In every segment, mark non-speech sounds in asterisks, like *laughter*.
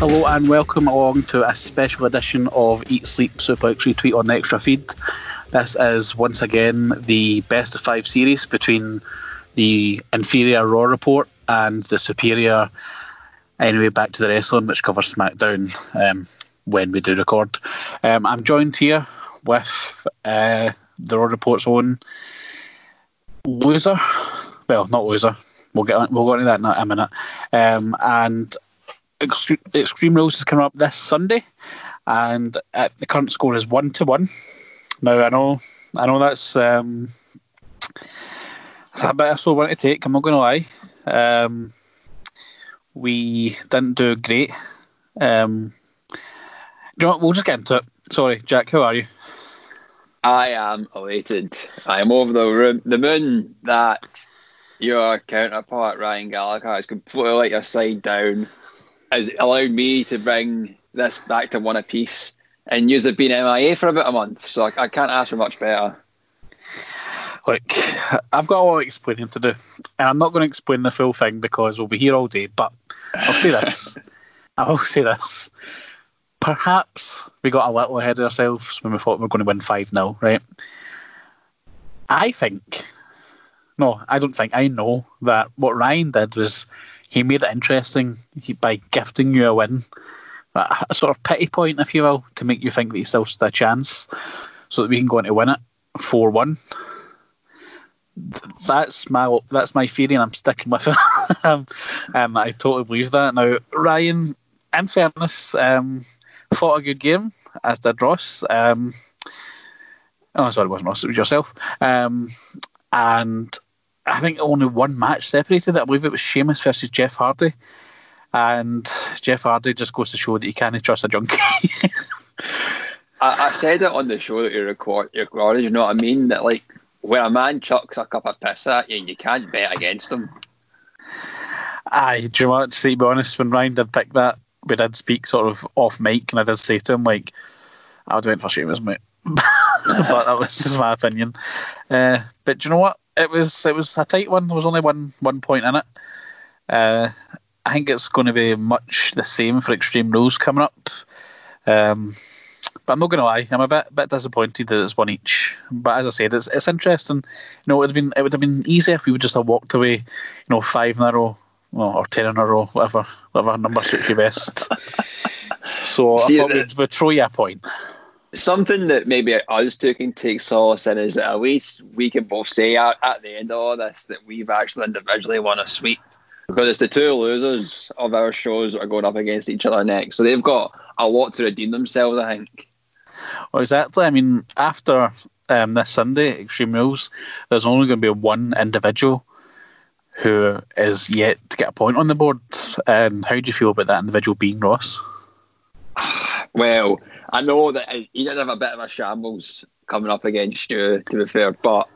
Hello and welcome along to a special edition of Eat Sleep Suplex Retweet on the Extra Feed. This is once again the best of five series between the inferior Raw report and the superior Anyway Back to the Wrestling, which covers SmackDown um, when we do record. Um, I'm joined here with uh, the Raw report's own loser. Well, not loser. We'll get on, we'll go into that in a minute. Um, and Extreme, Extreme Rules is coming up this Sunday, and uh, the current score is one to one. Now I know, I know that's um, it's a bit of a slow one to take. I'm not going to lie. Um, we didn't do great. Um, you know what, we'll just get into it. Sorry, Jack. How are you? I am elated. I am over the room, the moon that your counterpart Ryan Gallagher has completely let your side down has allowed me to bring this back to one apiece. And you have been MIA for about a month, so I, I can't ask for much better. Look, I've got a lot of explaining to do, and I'm not going to explain the full thing because we'll be here all day. But I'll say this: *laughs* I will say this. Perhaps we got a little ahead of ourselves when we thought we were going to win five 0 right? I think, no, I don't think. I know that what Ryan did was he made it interesting by gifting you a win, a sort of pity point, if you will, to make you think that you still stood a chance, so that we can go on to win it four one. That's my that's my theory, and I'm sticking with *laughs* it. um, um, I totally believe that. Now, Ryan, in fairness, um, fought a good game, as did Ross. Um, oh, sorry, it wasn't Ross; it was yourself. Um, and I think only one match separated it. I believe it was Sheamus versus Jeff Hardy. And Jeff Hardy just goes to show that you can't trust a junkie. *laughs* I, I, said it on the show that you record, you recorded, you know what I mean? That like when a man chucks a cup of piss at you, you can't bet against him. Aye, do you what? To be honest, when Ryan did pick that, we did speak sort of off mic, and I did say to him, like, I'll do it for Sheamus, mate. but that was just my opinion. Uh, but do you know what? it was it was a tight one. There was only one one point in it. Uh, I think it's going to be much the same for Extreme Rules coming up. Um, but I'm not going to lie, I'm a bit bit disappointed that it's one each. But as I said, it's it's interesting. You know, it would have been it would have been easier if we would just have walked away, you know, five in a row, well, or ten in a row, whatever whatever number suits you best. *laughs* so See, I thought we'd, we'd throw you a point something that maybe us two can take solace in is that at least we can both say at, at the end of all this that we've actually individually won a sweep because it's the two losers of our shows that are going up against each other next. So they've got a lot to redeem themselves, I think. Well, exactly. I mean, after um, this Sunday, Extreme Rules, there's only going to be one individual who is yet to get a point on the board. Um, how do you feel about that individual being Ross? *sighs* Well, I know that he did have a bit of a shambles coming up against you, to be fair, but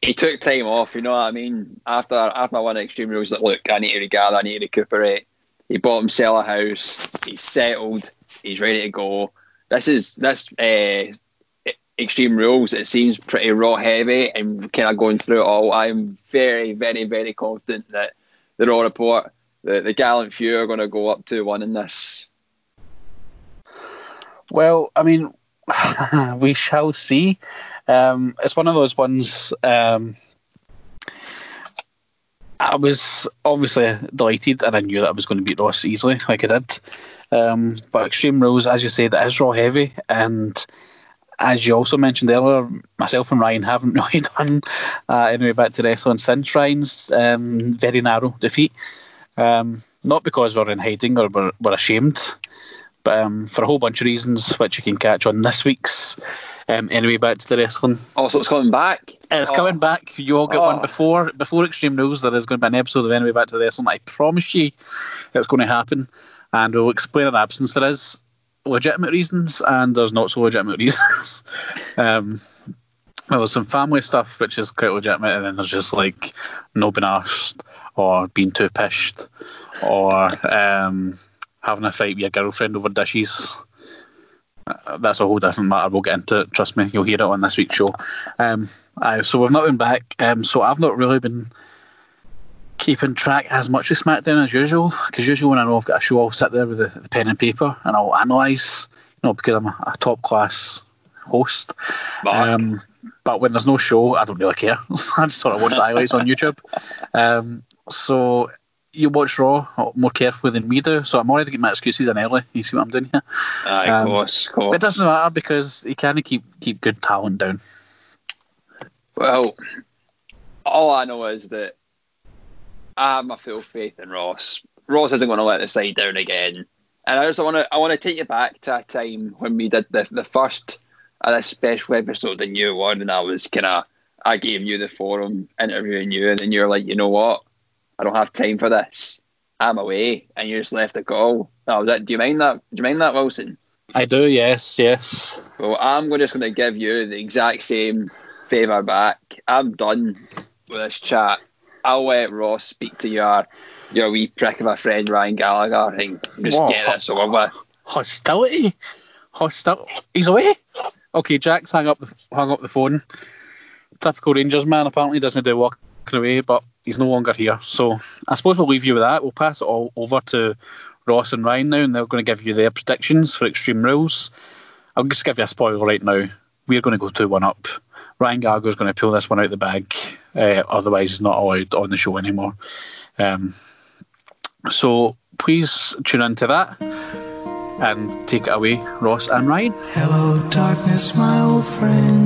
he took time off. You know what I mean? After after one extreme, Rules, like, "Look, I need to regather. I need to recuperate." He bought himself a house. He's settled. He's ready to go. This is this uh, extreme rules. It seems pretty raw heavy and kind of going through it all. I'm very, very, very confident that the raw report, the, the gallant few are going to go up to one in this. Well, I mean, *laughs* we shall see. Um, it's one of those ones. Um, I was obviously delighted, and I knew that I was going to beat Ross easily, like I did. Um, but Extreme Rules, as you say, that is raw heavy, and as you also mentioned earlier, myself and Ryan haven't *laughs* really done uh, anyway back to wrestling since Ryan's um, very narrow defeat. Um, not because we're in hiding or we're, we're ashamed, um, for a whole bunch of reasons, which you can catch on this week's um, anyway back to the wrestling. Oh, so it's coming back. It's oh. coming back. You all get oh. one before before Extreme Rules. There is going to be an episode of Anyway Back to the Wrestling. I promise you, it's going to happen, and we'll explain an absence. There is legitimate reasons, and there's not so legitimate *laughs* reasons. um, well, there's some family stuff which is quite legitimate, and then there's just like no being asked or being too pished or um, having a fight with your girlfriend over dishes. Uh, that's a whole different matter. We'll get into it. Trust me, you'll hear it on this week's show. Um, aye, so we've not been back. Um, so I've not really been keeping track as much of SmackDown as usual. Because usually when I know I've got a show, I'll sit there with the, the pen and paper and I'll analyse. You know, because I'm a, a top class host. Um, but when there's no show, I don't really care. *laughs* I just sort of watch the highlights on YouTube. Um, so you watch Raw more carefully than we do. So I'm already getting my excuses in early. You see what I'm doing here? Aye, Um, of course, of But it doesn't matter because you can't keep keep good talent down. Well, all I know is that I have my full faith in Ross. Ross isn't going to let the side down again. And I just want to I want to take you back to a time when we did the the first of this special episode in new one, and I was kind of I gave you the forum interviewing you, and then you're like, you know what, I don't have time for this. I'm away, and you just left the call. Oh, that was it. Do you mind that? Do you mind that, Wilson? I do, yes, yes. Well, I'm just going to give you the exact same favour back. I'm done with this chat. I'll let Ross speak to your your wee prick of a friend Ryan Gallagher and just Whoa. get this over with. Hostility, hostility. He's away. Okay, Jack's hung up the hung up the phone. Typical Rangers man. Apparently doesn't do walking away, but he's no longer here. So I suppose we'll leave you with that. We'll pass it all over to Ross and Ryan now, and they're going to give you their predictions for Extreme Rules. I'll just give you a spoiler right now. We're going to go two one up. Ryan Gallagher's going to pull this one out of the bag. Uh, otherwise, he's not allowed on the show anymore. Um, so please tune into that and take it away, Ross and Ryan. Hello, darkness, my old friend.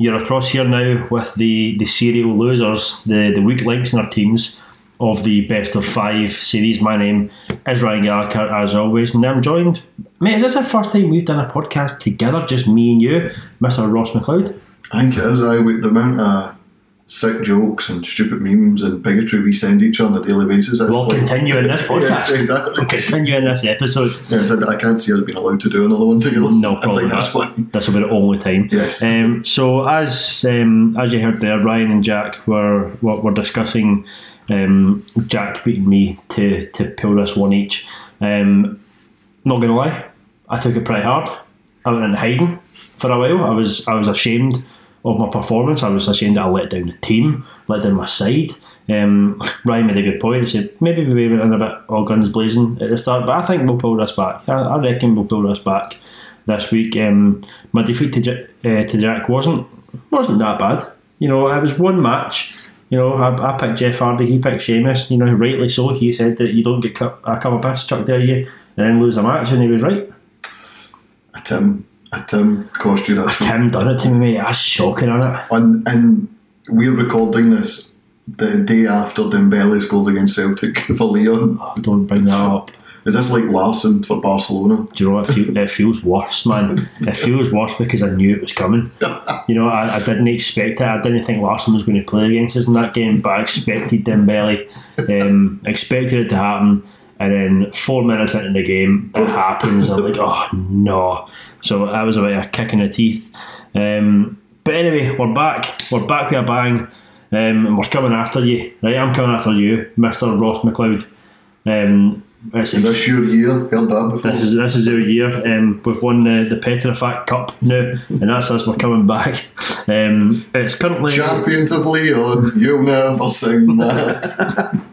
you're across here now with the, the serial losers, the, the weak links in our teams of the best of five series. My name is Ryan Gallagher, as always, and I'm joined. Mate, is this the first time we've done a podcast together, just me and you, Mr. Ross McLeod? I think it is. I the amount of sick jokes and stupid memes and bigotry we send each other on a daily basis. We'll like- continue in this *laughs* podcast. yes, exactly. We'll continue in this episode. Yes, I, I can't see us being allowed to do another one together. No, *laughs* probably that's why. This will be the only time. Yes. Um, so as um, as you heard there, Ryan and Jack were were, were discussing um, Jack beating me to to pull this one each. Um, not gonna lie, I took it pretty hard. I went in hiding for a while. I was I was ashamed of my performance. I was ashamed that I let down the team, let down my side. Um, Ryan made a good point. He said maybe we went in a bit all guns blazing at the start, but I think we'll pull this back. I, I reckon we'll pull this back this week. Um, my defeat to, uh, to Jack wasn't wasn't that bad. You know, it was one match. You know, I, I picked Jeff Hardy, he picked Sheamus. You know, rightly so. He said that you don't get cu- a cup of piss chucked at you and then lose a match, and he was right. Tim, a Tim cost you that. show. Tim done it to me, mate. That's shocking, on it? And, and we're recording this the day after Dembele scores against Celtic *laughs* for Lyon. Oh, don't bring that up. Is this like Larsson for Barcelona? Do you know what? It, feel, it feels worse, man. It feels worse because I knew it was coming. *laughs* You know, I, I didn't expect it. I didn't think Larsson was going to play against us in that game, but I expected Dembele, um, expected it to happen. And then four minutes into the game, it happens. I'm like, oh no. So that was about a kick in the teeth. Um, but anyway, we're back. We're back with a bang. Um, and we're coming after you. Right, I'm coming after you, Mr. Ross McLeod. Um, Is this your year? Heard that before? this is this is our year. Um, we've won the, the Petrofac Cup now, and that's us. We're coming back. Um, it's currently Champions of Lyon, you'll never sing that. *laughs*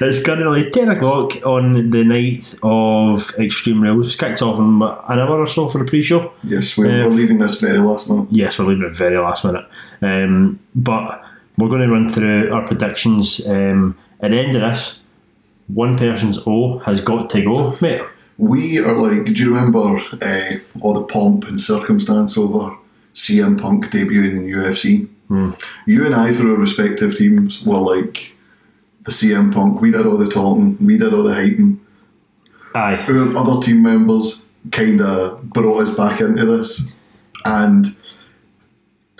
it's currently ten o'clock on the night of Extreme Rules. Kicked off in an hour or so for the pre-show. yes, we're, Yeah. we're leaving this very last minute. Yes, we're leaving it very last minute, um, but we're going to run through our predictions. Um, at the end of this, one person's O has got to go, mate. We are like, do you remember uh, all the pomp and circumstance over CM Punk debuting in UFC? You and I, for our respective teams, were like the CM Punk. We did all the talking, we did all the hyping. Aye. our other team members kind of brought us back into this, and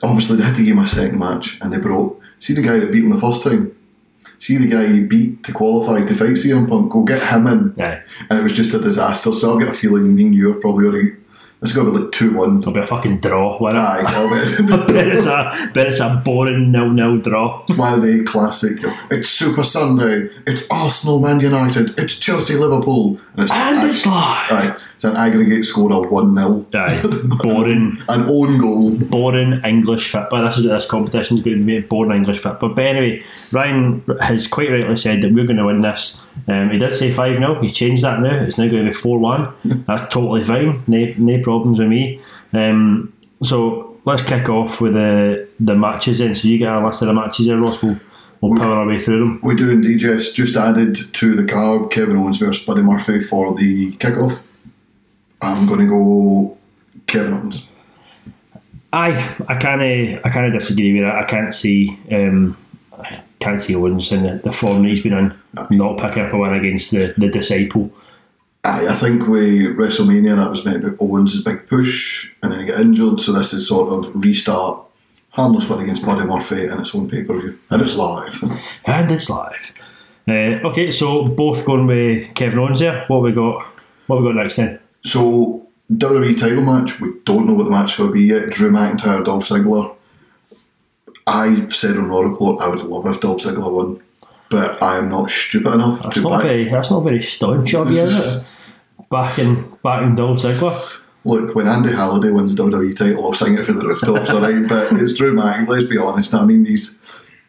obviously they had to give him a second match, and they brought see the guy that beat him the first time. See the guy he beat to qualify to fight CM Punk. Go get him in, Aye. and it was just a disaster. So I've got a feeling me and you are probably already. It's got to be like two one. It'll be a fucking draw, won't it? Aye, I'll *laughs* bet. it's a bet it's a boring nil nil draw. One of the classic. It's Super Sunday. It's Arsenal, Man United. It's Chelsea, Liverpool, and it's And it's live. Aye, it's an aggregate score of one 0 Aye. *laughs* Boring An own goal. boring English football. This is what this competition's going to be boring English football. But anyway, Ryan has quite rightly said that we're going to win this. Um, he did say 5 0. He's changed that now. It's now going to be 4 1. *laughs* That's totally fine. No, no problems with me. Um, so let's kick off with the the matches then. So you get a list of the matches there, Ross. We'll, we'll power our way through them. We do indeed, yes. Just added to the card Kevin Owens versus Buddy Murphy for the kickoff. I'm going to go Kevin Owens. I I kind of I kind of disagree with that. I can't see um, I can't see Owens in the, the form that he's been in not picking up a win against the, the disciple. Aye, I think with WrestleMania that was to Owens' big push, and then he got injured. So this is sort of restart, harmless win against Buddy Murphy and its own pay per view, and it's live. *laughs* And it's live. Uh, okay, so both going with Kevin Owens there. What we got? What we got next then? So WWE title match, we don't know what the match will be yet. Drew McIntyre, Dolph Ziggler. I've said on Raw Report I would love if Dolph Ziggler won, but I am not stupid enough That's to not back. very. That's not very staunch of you, is it? Backing backing Dolph Ziggler. Look, when Andy Halliday wins the WWE title, I'll sing it from the rooftops, alright? But it's Drew McIntyre, let's be honest. I mean, he's,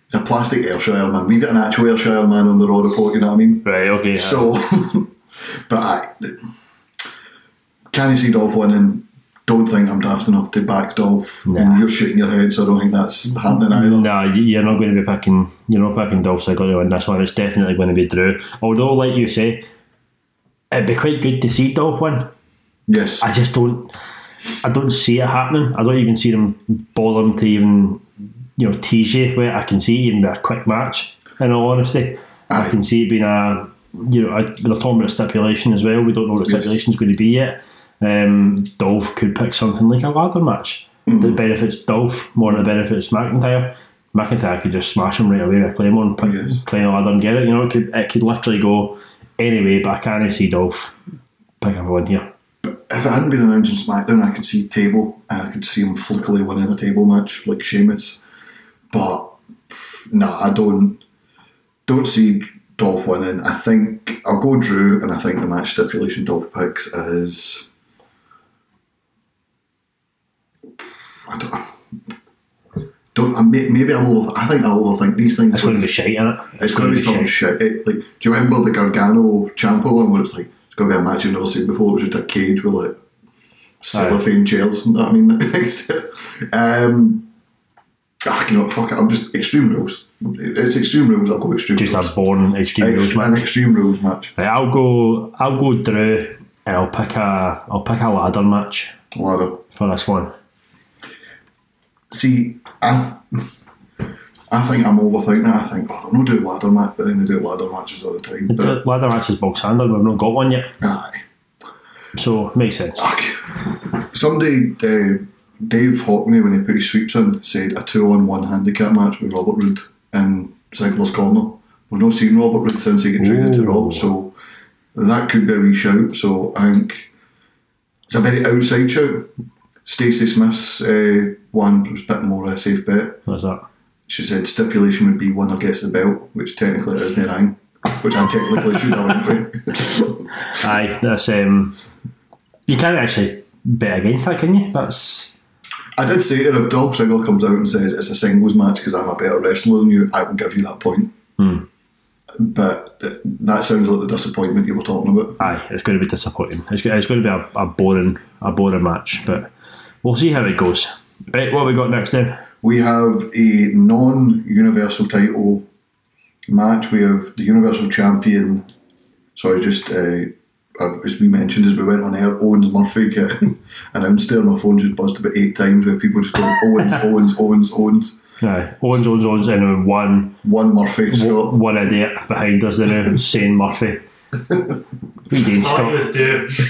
he's a plastic Ayrshire man. We've got an actual Ayrshire man on the Raw Report, you know what I mean? Right. Okay. yeah. So, *laughs* but I can you see Dolph winning? Don't think I'm daft enough to back Dolph. Nah. And you're shooting your head, so I don't think that's happening either. Nah, you're not going to be picking. You're not picking Dolph Ziggler to win this one. It's definitely going to be Drew. Although, like you say, it'd be quite good to see Dolph win. Yes, I just don't. I don't see it happening. I don't even see them bothering to even, you know, tease you with it. I can see it even be a quick match. In all honesty, I can see it being a, you know, a, they're talking about stipulation as well. We don't know what the Yes. stipulation's going to be yet. Um, Dolph could pick something like a ladder match that benefits Dolph more than it benefits McIntyre. McIntyre could just smash him right away with a Claymore and pick, Yes. climb a ladder and get it. You know, it could it could literally go anyway. But I can't see Dolph picking up a win here. if it hadn't been announced on SmackDown, I could see table. I could see him flunkily winning a table match like Sheamus. But no, I don't. Don't see Dolph winning. I think I'll go Drew, and I think the match stipulation Dolph picks is. I don't. Don't I may, maybe I'm over. I think I overthink these things. It's going to be shit, isn't it? It's going to be some shit. It, like, do you remember the Gargano Ciampa one where it's like it's going to be a match you've never seen before? It was just a cage with like cellophane chairs. You know what I mean? *laughs* um, ah, you know what? Fuck it. I'm just Extreme Rules. It's Extreme Rules. I'll go Extreme Just Rules. a born extreme rules Extra, an match. Extreme Rules match. Right, I'll go. I'll go Drew, and I'll pick a. I'll pick a ladder match Ladder. for this one. See, I, I think I'm overthinking it. I think oh, they're not doing ladder match, but then they do ladder matches all the time. The ladder match is bog standard. We've not got one yet, aye. so makes sense. Fuck. Somebody, uh, Dave Hockney, when he put his sweeps in, said a two on one handicap match with Robert Roode in Ziggler's Corner. We've not seen Robert Roode since he got traded to Rob, so that could be a wee shout. So I think it's a very outside shout. Stacey Smith's uh, one was a bit more a safe bet. What's that? She said stipulation would be winner gets the belt, which technically is the ring, which I technically should have with. *laughs* Aye, that's um. You can't actually bet against that, can you? That's I did say that if Dolph Ziggler comes out and says it's a singles match because I'm a better wrestler than you, I will give you that point. Hmm. But that sounds like the disappointment you were talking about. aye. It's going to be disappointing. It's, it's going to be a, a boring a boring match, but we'll see how it goes. Right, what have we got next then? We have a non Universal title match. We have the Universal Champion. Sorry, just uh, uh, as we mentioned as we went on air, Owens Murphy getting announced there. My phone just buzzed about eight times where people just going Owens, *laughs* Owens, Owens, Owens. Aye, Owens, Owens, Owens, and then one One Murphy. Scott. one idiot behind us, then *laughs* saying Murphy. *laughs* What are you doing, Scott?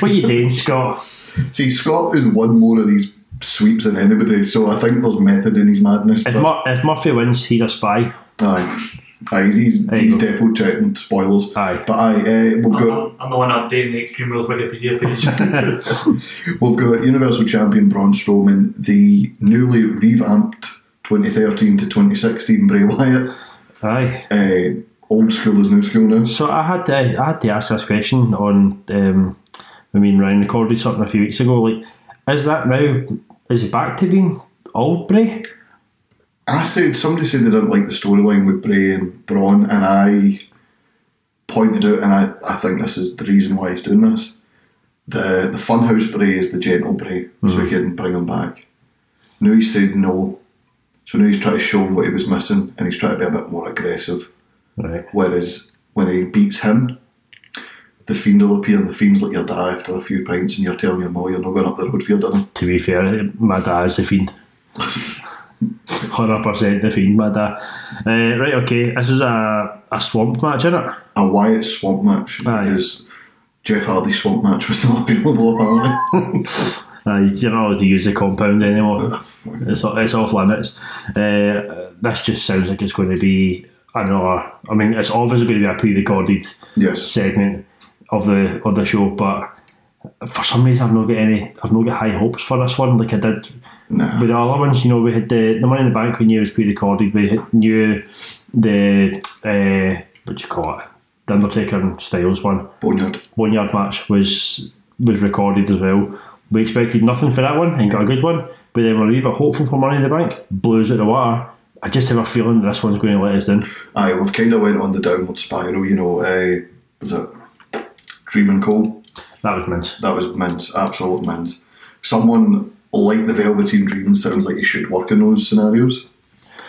What are you doing, Scott? See, Scott is one more of these sweeps than anybody, so I think there's method in his madness. If, Mur- if Murphy wins, he's a spy. aye. Aye, he's, he's, There you he's go. definitely checking spoilers. Aye. But aye, uh, we've got I'm, I'm the one updating the Extreme Rules Wikipedia page. *laughs* *laughs* We've got Universal Champion Braun Strowman, the newly revamped 2013 to 2016 Bray Wyatt. Aye. Uh, old school is new school now. So I had to, I had to ask this question on um, I mean Ryan recorded something a few weeks ago. Like, is that now? Is he back to being old Bray? I said somebody said they didn't like the storyline with Bray and Braun, and I pointed out, and I, I think this is the reason why he's doing this. The the Funhouse Bray is the gentle Bray, so he hmm. can bring him back. Now he said no, so now he's trying to show him what he was missing, and he's trying to be a bit more aggressive. Right. Whereas when he beats him, the fiend will appear, and the fiend's like your dad after a few pints, and you're telling your mum you're not going up the road for your dinner. To be fair, my dad's the fiend. *laughs* Hundred percent the fiend, my dad. Uh, right, okay. This is a a swamp match, isn't it? A Wyatt swamp match Aye. because Jeff Hardy's swamp match was not *laughs* available apparently. *laughs* Uh, you're not allowed to use the compound anymore. It's it's off limits. Uh, this just sounds like it's going to be another. I mean, it's obviously going to be a pre-recorded yes, segment of the of the show, but for some reason I've not got any. I've not got high hopes for this one, like I did nah. with the other ones. You know, we had the the Money in the Bank we knew was pre-recorded. We had, knew the uh, what do you call it, the Undertaker and Styles one Boneyard. one yard match was was recorded as well. We expected nothing for that one and got a good one, but then we're a wee bit hopeful for Money in the Bank. Blows out the water. I just have a feeling that this one's going to let us down. Aye, we've kind of went on the downward spiral. You know, uh, was it Dream and Cole? That was mince. That was mince, absolute mince. Someone like the Velveteen Dream sounds like he should work in those scenarios.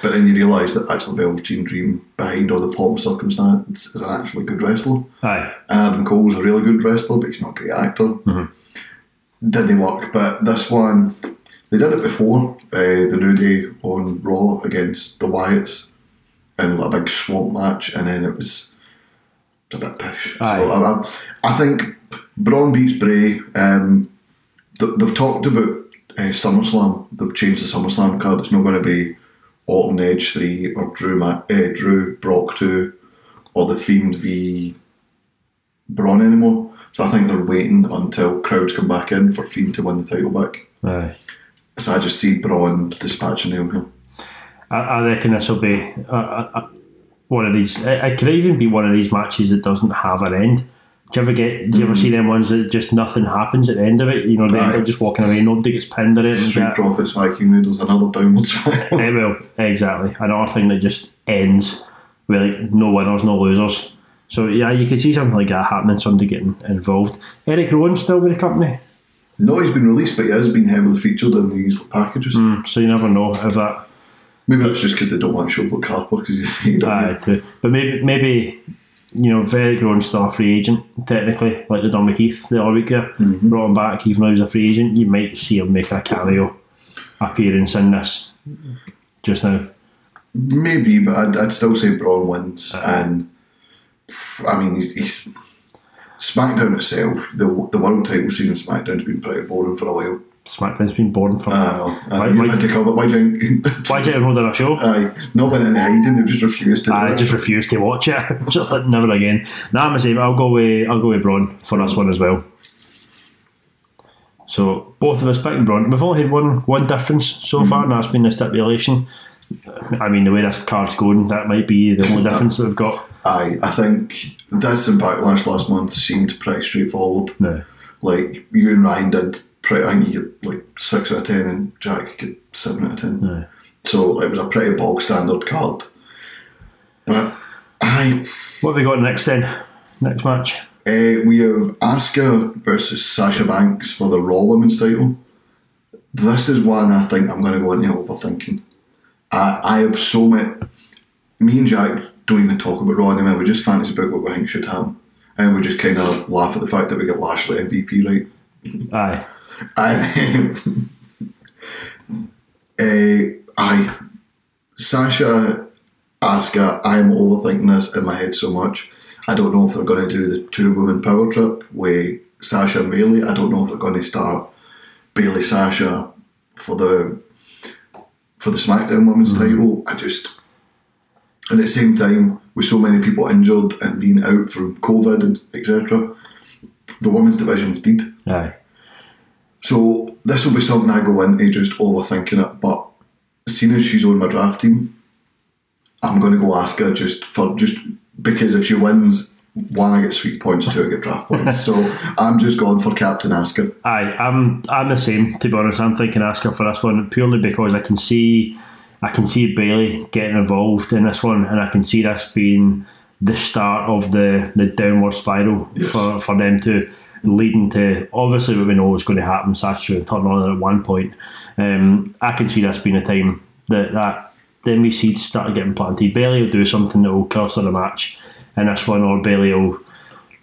But then you realise that actually Velveteen Dream, behind all the pomp circumstance, is an actually good wrestler. Aye. And Adam Cole's a really good wrestler, but he's not a great actor. Didn't work, but this one, they did it before, uh, the New Day on Raw against the Wyatts in a big swamp match, and then it was a bit pish. So I, I, I think Braun beats Bray. Um, th- they've talked about uh, SummerSlam. They've changed the SummerSlam card. It's not going to be Orton Edge 3 or Drew, Ma- uh, Drew Brock 2 or The Fiend v Braun anymore. So I think they're waiting until crowds come back in for Fiend to win the title back. Aye. So I just see Braun dispatching him here. I, I reckon this will be uh, uh, uh, one of these. It, it could even be one of these matches that doesn't have an end. Do you ever get? Do you ever see them ones that just nothing happens at the end of it? You know, they're, just walking away, nobody gets pinned or anything. Street. Profits, Viking Raiders, another downward spiral. Eh, well, *laughs* exactly. Another thing that just ends with like no winners, no losers. So yeah, you could see something like that happening. Somebody getting involved. Eric Rowan still with the company, no, he's been released, but he has been heavily featured in these packages. so you never know if that. Maybe that's just because they don't want to show the car because he's he Aye, too. But maybe maybe you know, very still a free agent technically, like they done with Heath the other week there. Mm-hmm. Brought him back, even though he's a free agent. You might see him making a cameo appearance in this just now. Maybe, but I'd, I'd still say Braun wins. And I mean, he's, he's SmackDown itself, the the world title scene in SmackDown's been pretty boring for a while. SmackDown's been boring for. I know. Why- Uh, you've why- had to cover. Why do you? Why did everyone a show? Aye, not been in hiding. They've just refused to. I just refuse to watch it. *laughs* Just like, Never again. Nah, I'm the same. I'll go with I'll go with Braun for this one as well. So both of us picking Braun. We've only had one one difference so far, and that's been the stipulation. I mean, the way this card's going, that might be the only difference that we've got. Aye, I think this and Backlash last month seemed pretty straightforward. No. Like you and Ryan did, pretty, I think you get like six out of ten, and Jack get seven out of ten. So it was a pretty bog standard card. But aye, What have we got next then? Next match. uh, we have Asuka versus Sasha Banks for the Raw Women's title. This is one I think I'm going to go into overthinking. I, I have so many. Me and Jack don't even talk about Raw anymore. We just fantasy about what we think should happen, and we just kind of laugh at the fact that we get Lashley MVP right. Aye. *laughs* And uh, *laughs* I, Sasha, Asuka, I'm overthinking this in my head so much. I don't know if they're going to do the two women power trip with Sasha and Bayley. I don't know if they're going to start Bayley Sasha for the for the SmackDown Women's title. I just and at the same time, with so many people injured and being out from COVID and etc., the women's division's dead. Aye. So this will be something I go into just overthinking it. But seeing as she's on my draft team, I'm going to go Asuka just for just because if she wins, one I get sweet points, two I get draft points. so *laughs* I'm just going for Captain Asuka. Aye, I'm I'm the same. To be honest, I'm thinking Asuka for this one purely because I can see I can see Bayley getting involved in this one, and I can see this being the start of the the downward spiral Yes. for for them to leading to obviously what we know is going to happen. Sasha and turn on her at one point. Um, I can see this being a time that that then we see start getting planted. Bayley will do something that will cost her the match in this one, or Bayley will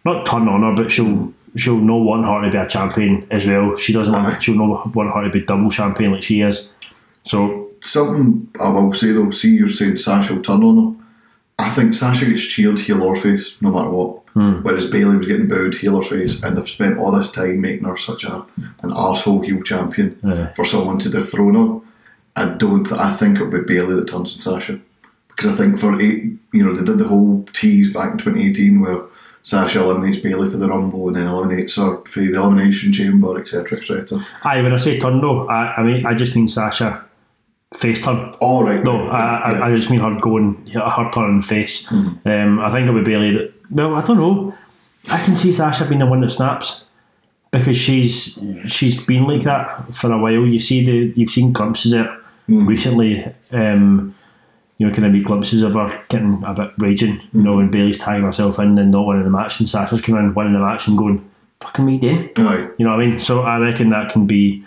not turn on her, but she'll she'll not want her to be a champion as well. She doesn't want she'll not want her to be double champion like she is. So Something I will say though, see you're saying Sasha will turn on her. I think Sasha gets cheered heel or face no matter what. Hmm. Whereas Bayley was getting booed heel or face, and they've spent all this time making her such a an asshole heel champion Yeah. for someone to dethrone her. I don't. Th- I think it'll be Bayley that turns on Sasha because I think for eight, you know, they did the whole tease back in 2018 where Sasha eliminates Bayley for the Rumble and then eliminates her for the Elimination Chamber, etc., etc. aye, when I say turn though, I, I mean I just mean Sasha face turn. All right. No, I, I, yeah. I just mean her going, her turning face. Um, I think it would be Bayley that. Well, I don't know. I can see Sasha being the one that snaps because she's she's been like that for a while. You see the you've seen glimpses of it recently. Um, you know, kind of be glimpses of her getting a bit raging. You know, when Bayley's tagging herself in and not winning the match, and Sasha's coming in winning the match and going, "Fucking me, then." Aye. You know what I mean? So I reckon that can be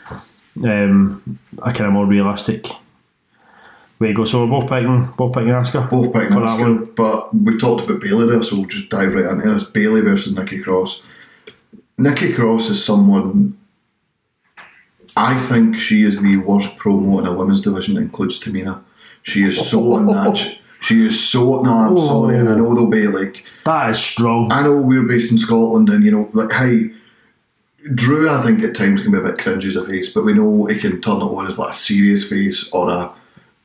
um, a kind of more realistic way to go. So we're both picking, both picking Asuka. both picking for that one. But we talked about Bayley there, so we'll just dive right into this. Bayley versus Nikki Cross. Nikki Cross is someone. I think she is the worst promo in a women's division that includes Tamina. She is so *laughs* unnatural. She is so. No, I'm sorry, and I know they'll be like. That is strong. I know we're based in Scotland, and you know, like, hey, Drew, I think at times can be a bit cringy as a face, but we know he can turn it on as like a serious face or a.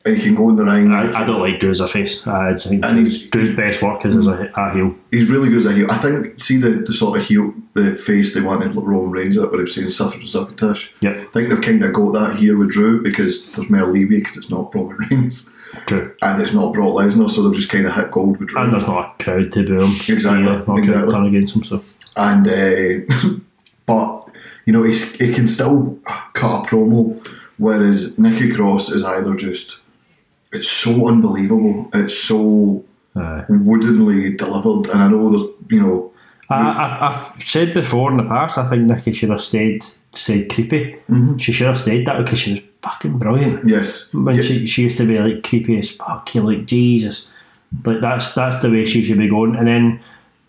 He can go in the ring. I, I don't like Drew as a face. I think And he's- Drew's best work is as a, a heel. He's really good as a heel. I think, see the, the sort of heel, the face they wanted Roman Reigns at, where he was saying suffered and succotash. Yeah. I think they've kind of got that here with Drew because there's Mel Levy because it's not Roman *laughs* Reigns True. and it's not Brock Lesnar, so they've just kind of hit gold with Drew. And there's not a crowd to boo him. Exactly, or exactly. turn against him. So and uh, *laughs* but you know he's, he can still cut a promo, whereas Nikki Cross is either just it's so unbelievable, it's so Aye. woodenly delivered, and I know there's you know I, I've, I've said before in the past, I think Nikki should have stayed stayed creepy. She should have stayed that because she was fucking brilliant. yes, When yeah, she, she used to be like creepy as fuck, you're like Jesus. But that's that's the way she should be going. And then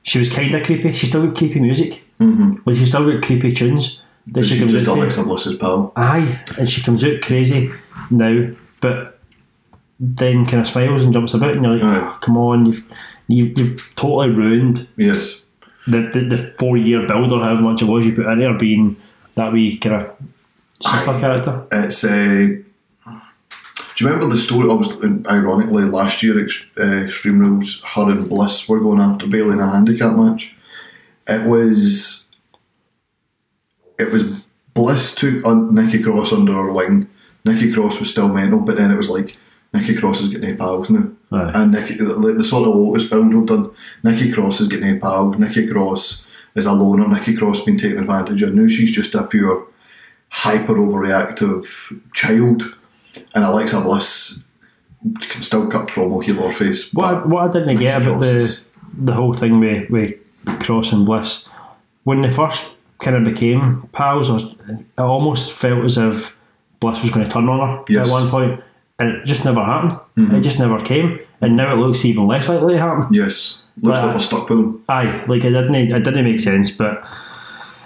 she was kind of creepy. She still got creepy music. Mm-hmm. Like she still got creepy tunes. That she she's just to. Alexa Bliss's pal. Aye, and she comes out crazy now, but then kind of smiles and jumps about, and you're like, Aye. oh, come on, you've you've, you've totally ruined Yes, the the, the four year build or however much it was you put in there being that wee kind of sister character. it's. a. do you remember the story? Obviously, ironically, last year, uh, Extreme Rules, her and Bliss were going after Bayley in a handicap match. It was. It was Bliss took Nikki Cross under her wing. Nikki Cross was still mental, but then it was like Nikki Cross is getting pals now, Aye. and Nikki the, the sort of Otis build we've done. Nikki Cross is getting pals. Nikki Cross is a loner. Nikki Cross being taken advantage of. Now she's just a pure hyper overreactive child, and Alexa Bliss can still cut promo heel or face. What I, what I didn't get Nikki about the the whole thing with with Cross and Bliss when they first kind of became pals, or it almost felt as if Bliss was going to turn on her Yes. at one point, and it just never happened. It just never came, and now it looks even less likely to happen. yes, looks But- like we're stuck with them. Aye, like it didn't it didn't make sense, but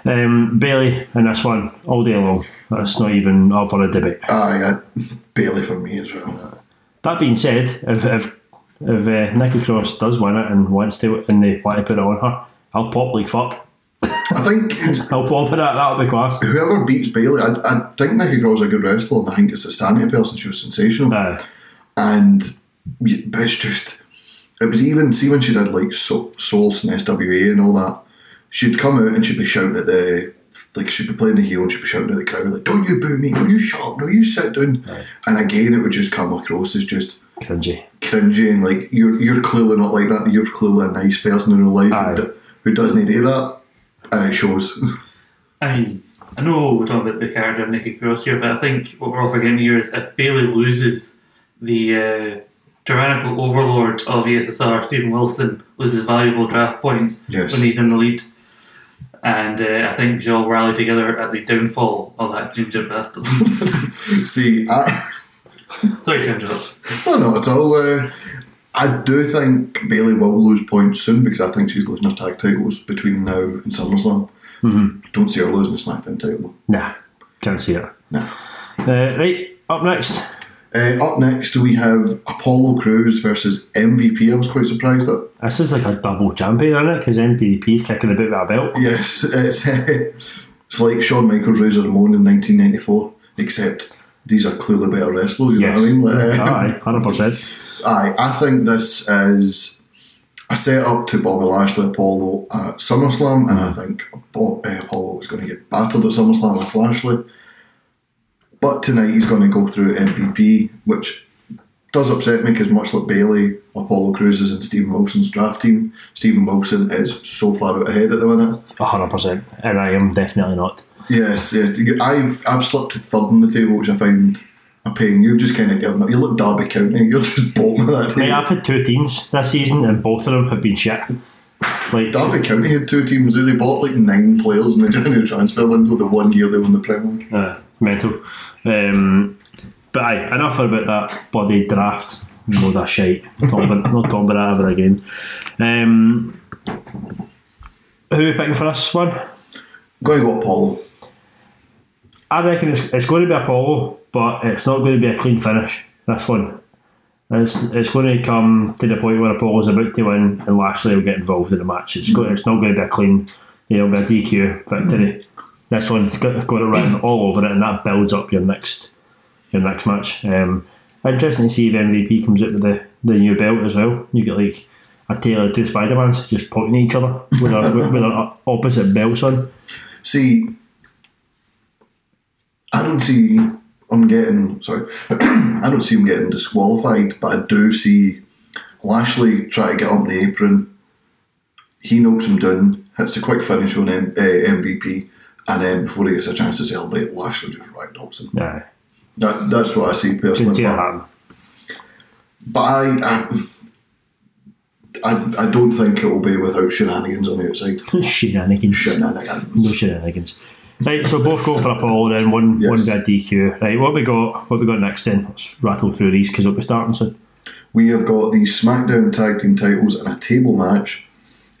um, Bayley and this one all day long. That's not even up for a debate. Aye, I, Bayley for me as well. That being said, if, if if uh, Nikki Cross does win it and wants to, and they want to put it on her, I'll pop like fuck. I think *laughs* I'll pop it. out. That'll be class. whoever beats Bayley, I, I think Nikki Cross is a good wrestler, and I think it's a sanity person. She was sensational. Aye. and but it's just it was even see when she did like so- Souls and SWA and all that she'd come out and she'd be shouting at the like she'd be playing the heel and she'd be shouting at the crowd like don't you boo me don't you shut up don't you sit down and again it would just come across as just Cringy. cringy and like you're you're clearly not like that you're clearly a nice person in real life who, do- who doesn't do that and it shows I mean, I know we're talking about the character of Nikki Cross here, but I think what we're all forgetting here is if Bayley loses the uh, tyrannical overlord of E ESSR, Stephen Wilson, loses valuable draft points Yes. when he's in the lead. And uh, I think we'll rally together at the downfall of that ginger bastard. *laughs* see I Sorry to interrupt. No, not at all. Uh, I do think Bayley will lose points soon because I think she's losing her tag titles between now and SummerSlam. Mm-hmm. Don't see her losing the SmackDown title. Nah, can't see it. No. Uh, right, up next. Uh, up next, we have Apollo Crews versus MVP. I was quite surprised at. This is like a double champion, isn't it? Because MVP's kicking a bit with a belt. Yes, *laughs* it's, *laughs* it's like Shawn Michaels, Razor Ramon in 1994, except these are clearly better wrestlers. You Yes. know what I mean? Like, Aye, *laughs* hundred percent. Aye, I think this is a set up to Bobby Lashley Apollo at SummerSlam, and I think uh, Apollo is going to get battered at SummerSlam with Lashley. But tonight he's going to go through MVP, which does upset me because much like Bayley, Apollo Crews is in Stephen Wilson's draft team. Stephen Wilson is so far out ahead at the minute. hundred percent. And I am definitely not. Yes, yes. I've I've slipped to third on the table, which I find a pain. You've just kind of given up. You look Derby County, *laughs* you're just bottom of that Mate. I've had two teams this season, and both of them have been shit. Like, Derby County had two teams. They bought like nine players in the *laughs* January transfer window. The one year they won the Premier League. uh, mental. Um, but aye, enough about that bloody draft. No, that shite. Not talking not talking about that ever again. Um, who are we picking for this one? Going to go Apollo. I reckon it's, it's going to be Apollo, but it's not going to be a clean finish. This one, it's it's going to come to the point where Apollo's about to win and Lashley will get involved in the match. It's go, it's not going to be a clean, know, be a DQ victory. This one's got, got it written all over it, and that builds up your next your next match. Um, interesting to see if MVP comes out with the, the new belt as well. You get like a tail of two Spider Mans just pointing at each other with, with their opposite belts on. See, I don't see him getting sorry. *clears throat* I don't see him getting disqualified, but I do see Lashley try to get on the apron. He knocks him down, hits a quick finish on M- uh, MVP, and then before he gets a chance to celebrate, Lashley just right knocks him. Aye. That, that's what I see personally. But, but I, I, I, I don't think it will be without shenanigans on the outside. *laughs* Shenanigans. Shenanigans. No shenanigans. Right, so both go for Apollo then, one Yes. one bit DQ. Right, what we got what we got next then? Let's rattle through these because we'll be starting soon. We have got the SmackDown Tag Team titles in a table match.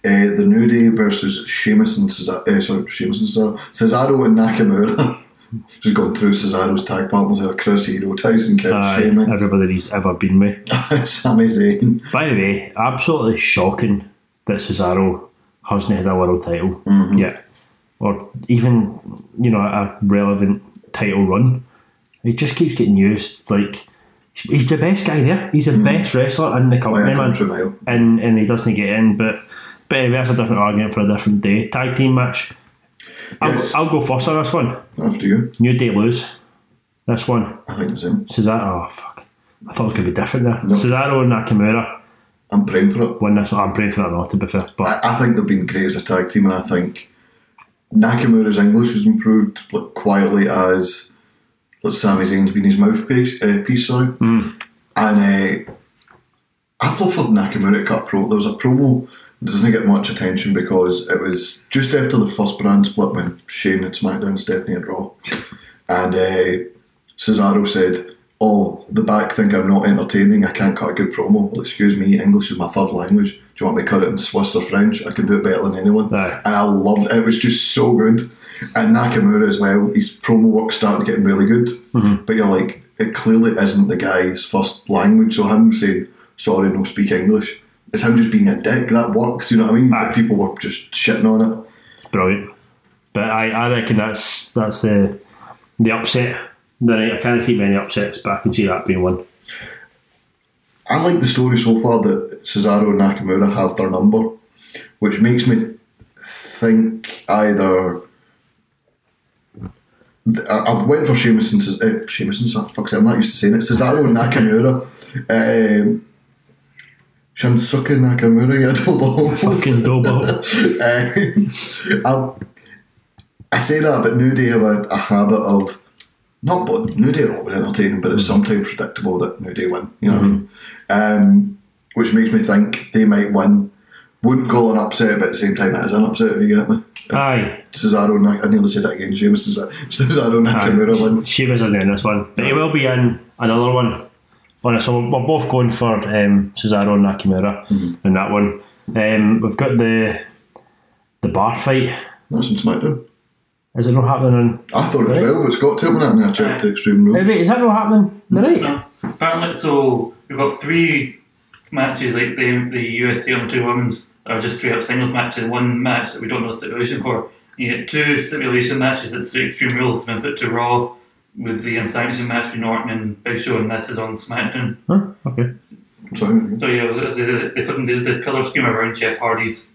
Uh, the New Day versus Sheamus and Cesaro, uh, sorry, Sheamus and Cesaro, Cesaro and Nakamura. *laughs* Just going through Cesaro's tag partners there: Chris Hero, Tyson Kidd, Aye, Sheamus, everybody he's ever been with. *laughs* Sami Zayn. By the way, absolutely shocking that Cesaro hasn't had a world title yet, or even you know a relevant title run. He just keeps getting used. Like he's the best guy there. He's the hmm. best wrestler in the company, man. and and he doesn't get in. But but anyway, that's a different argument for a different day. Tag team match. I'll. I'll go first on this one. After you, New Day lose. This one. I think it's him. Cesaro. Oh fuck. I thought it was gonna be different there. No. Cesaro and Nakamura I'm praying for it. win this one. I'm praying for that not to be fair, but I, I think they've been great as a tag team, and I think Nakamura's English has improved like, quietly as like, Sami Zayn's been his mouthpiece. Uh, piece, sorry, and uh, I'd love for Nakamura to cut pro. There was a promo that doesn't get much attention because it was just after the first brand split when Shane had SmackDown, Stephanie had Raw, and uh, Cesaro said. Oh, the back think I'm not entertaining. I can't cut a good promo. Well, excuse me, English is my third language. Do you want me to cut it in Swiss or French? I can do it better than anyone. Aye. And I loved it. It was just so good. And Nakamura as well, his promo work started getting really good. But you're like, it clearly isn't the guy's first language. So him saying, sorry, no speak English. It's him just being a dick. That works. You know what I mean? Aye. But people were just shitting on it. brilliant. But I, I reckon that's that's uh, the upset. The. I can't see many upsets, but I can see that being one. I like the story so far that Cesaro and Nakamura have their number, which makes me think either. I I went for Sheamus and Ces- uh, Sheamus and Ces- fuck's it, I'm not used to saying it. Cesaro and Nakamura. Um, Shinsuke Nakamura, *laughs* yeah, double. Fucking double. *laughs* um, I, I say that, but New Day have a, a habit of not, but New Day are entertaining, but it's sometimes predictable that New Day win. You know what I mean? Um, which makes me think they might win. Wouldn't call an upset, but at the same time, it is an upset if you get me. Aye, Cesaro, I nearly said that again. Sheamus *laughs* Cesaro, Cesaro Nakamura win. Sheamus isn't in this one, but he will be in another one. On so we're both going for um, Cesaro and Nakamura in that one. Um, we've got the the bar fight. That's on SmackDown. Is it not happening on? I thought it was Right. well, but Scott told me that and I checked the Extreme Hey, Rules. wait, is that not happening tonight? No. Apparently, so we've got three matches, like the the US title and two women's, are just straight up singles matches. And one match that we don't know the stipulation for. You get two stipulation matches that's the Extreme Rules have been put to Raw with the unsanctioned match between Norton and Big Show, and this is on SmackDown. Huh? Okay. Sorry. So yeah, they, they fucking did the colour scheme around Jeff Hardy's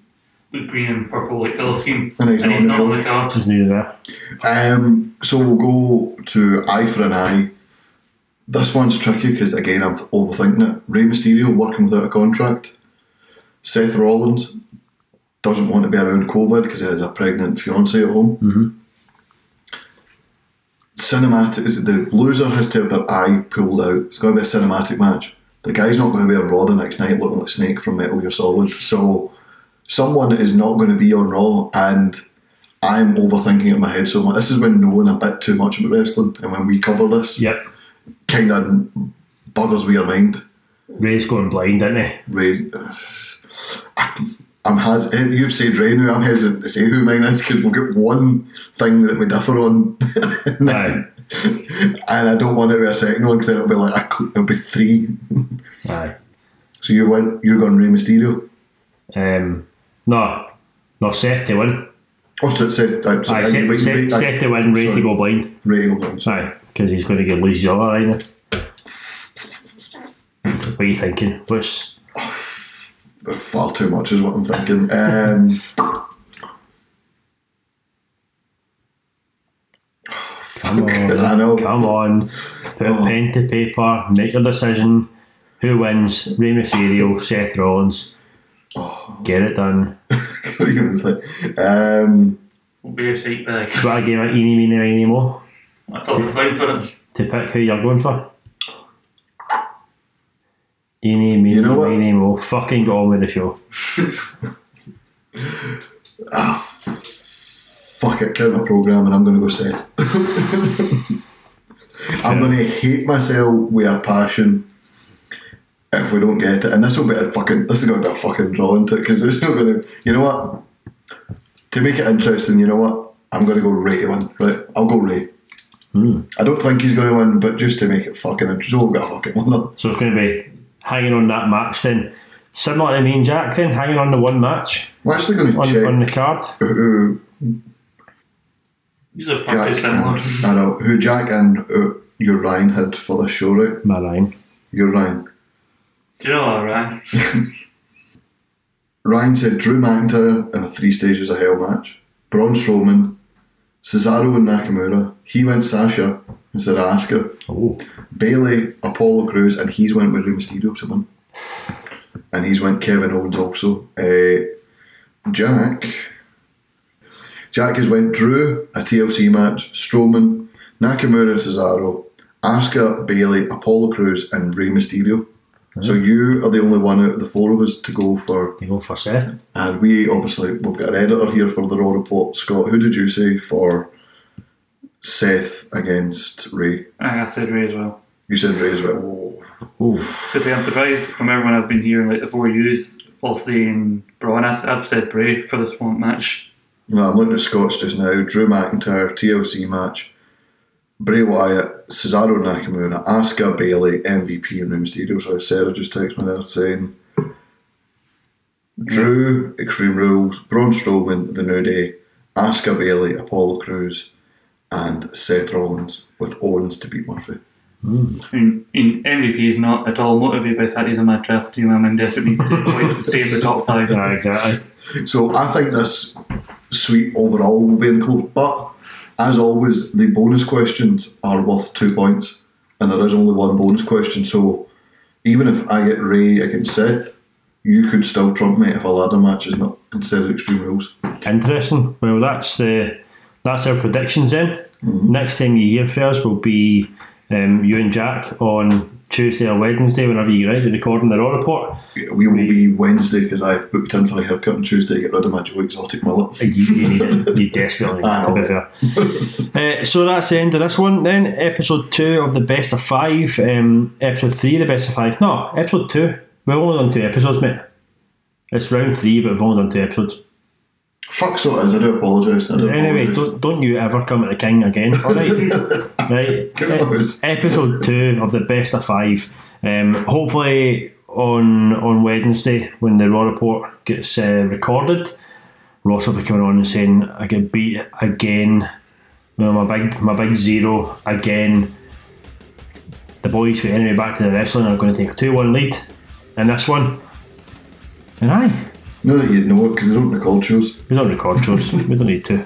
green and purple like colour scheme, And he's not on the not on the card. Just needed that. Um, so we'll go to eye for an eye. This one's tricky because again I'm overthinking it. Rey Mysterio working without a contract. Seth Rollins doesn't want to be around COVID because he has a pregnant fiance at home. Mhm. Cinematic is the loser has to have their eye pulled out. It's got to be a cinematic match. The guy's not going to be on Raw the next night looking like Snake from Metal Gear Solid. So someone is not going to be on Raw and I'm overthinking it in my head so much. This is when knowing a bit too much about wrestling, and when we cover this, Yep. kind of buggers with your mind. Rey's going blind, isn't he? Rey, *sighs* I'm has you've said Rey now. I'm hesitant to say who mine is because we've got one thing that we differ on, *laughs* Aye. and I don't want it to be a second one because it'll be like a, it'll be three. Aye. So you went, you're going Rey Mysterio. Um, no, no, Seth to win. Oh, so, so, so, Aye, uh, Seth, wait, Seth, wait, Seth to win, Rey to go blind. Rey to go. Blind. Sorry. Aye, because he's going to get lose the other eye now. What are you thinking? What's Far too much is what I'm thinking. Um, come *laughs* on? I know. Come on, put Oh. pen to paper, make your decision. Who wins? Rey Mysterio, Seth Rollins. Oh. Get it done. can't even say. Um, Will be a cheap bag. So I gave it eeny, meeny, miny, mo I thought we were playing for it. to pick who you're going for. Eeny, meeny, You know what? miny, mo. Fucking go on with the show. *laughs* ah, fuck it, counter program, and I'm going to go Seth. *laughs* I'm going to hate myself with a passion if we don't get it, and this will be a fucking. This is going to be a fucking draw into it because it's not going to. You know what? To make it interesting, you know what? I'm going to go Rey to win. Right, I'll go Rey. I don't think he's going to win, but just to make it fucking interesting, we'll get a fucking winner. So it's going to be hanging on that match then. Similar to me and Jack then, hanging on the one match We're actually going to on, check on the card. who These are far too Jack similar. and, I know who Jack and uh, your Ryan had for the show, right? My line. Your Ryan. Do you know what, Ryan? Ryan said Drew McIntyre in a three stages of hell match, Braun Strowman, Cesaro and Nakamura. He went Sasha instead of Asuka. Oh, Bayley, Apollo Crews, and he's went with Rey Mysterio to win. And he's went Kevin Owens also. Uh, Jack. Jack has went Drew, a TLC match, Strowman, Nakamura and Cesaro, Asuka, Bayley, Apollo Crews, and Rey Mysterio. So hmm. you are the only one out of the four of us to go for they go for Seth. and we obviously we've got an editor here for the Raw Report. Scott, who did you say for Seth against Rey? Aye, I said Rey as well. You said Rey as well. Oh. Oh, So I'm surprised from everyone I've been hearing, like the four U's, all saying Braun. I- I've said Bray for the Swamp match. Well, I'm looking at Scott's just now. Drew McIntyre TLC match. Bray Wyatt, Cesaro Nakamura, Asuka, Bayley, MVP, and Rey Mysterio. So Sarah just texted me there saying Drew, Extreme Rules, Braun Strowman, The New Day, Asuka, Bayley, Apollo Crews, and Seth Rollins with Owens to beat Murphy. Hmm. In, in MVP is not at all motivated by the fact he's on my draft team. I'm in desperate need *laughs* to to stay in the top five. Yeah, exactly. So I think this sweep overall will be included. But as always, the bonus questions are worth two points, and there is only one bonus question. So even if I get Rey against Seth, you could still trump me if a ladder match is not instead of Extreme Rules. Interesting. Well, that's the that's our predictions then. Next time you hear from us will be um, you and Jack on Tuesday or Wednesday, whenever you get ready to record on the Raw Report. We will be Wednesday because I booked in for a haircut on Tuesday to get rid of my Joe Exotic mullet. You, you need it. You desperately *laughs* need it, to be fair. *laughs* Uh, so that's the end of this one then. Episode 2 of the best of 5. Um, episode 3 the best of 5. No, episode 2. We've only done 2 episodes, mate. It's round 3, but we've only done 2 episodes. Fuck so it is. I do apologise. I Anyway, apologise. don't, don't you ever come at the king again, *laughs* alright? right? E- episode two of the best of five. Um, hopefully on on Wednesday when the Raw report gets uh, recorded, Ross will be coming on and saying I get beat again. Well, my big my big zero again. The boys for Enemy Back to the Wrestling are going to take a two one lead in this one. And aye. Now that you know it, because they don't record shows. We don't record shows. *laughs* we don't need to.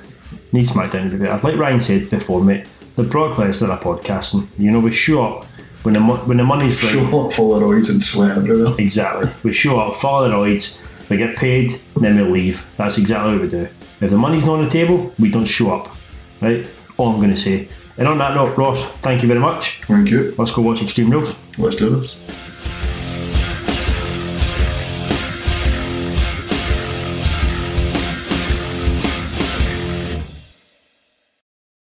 Need SmackDown to be better. Like Ryan said before, mate, the Brock Lesnar are podcasting. You know, we show up when the, mo- when the money's right. Show up full of roids and sweat everywhere. Exactly. We show up, follow the roids, we get paid, then we leave. That's exactly what we do. If the money's not on the table, we don't show up. Right? All I'm going to say. And on that note, Ross, thank you very much. Thank you. Let's go watch Extreme Rules. Let's do this.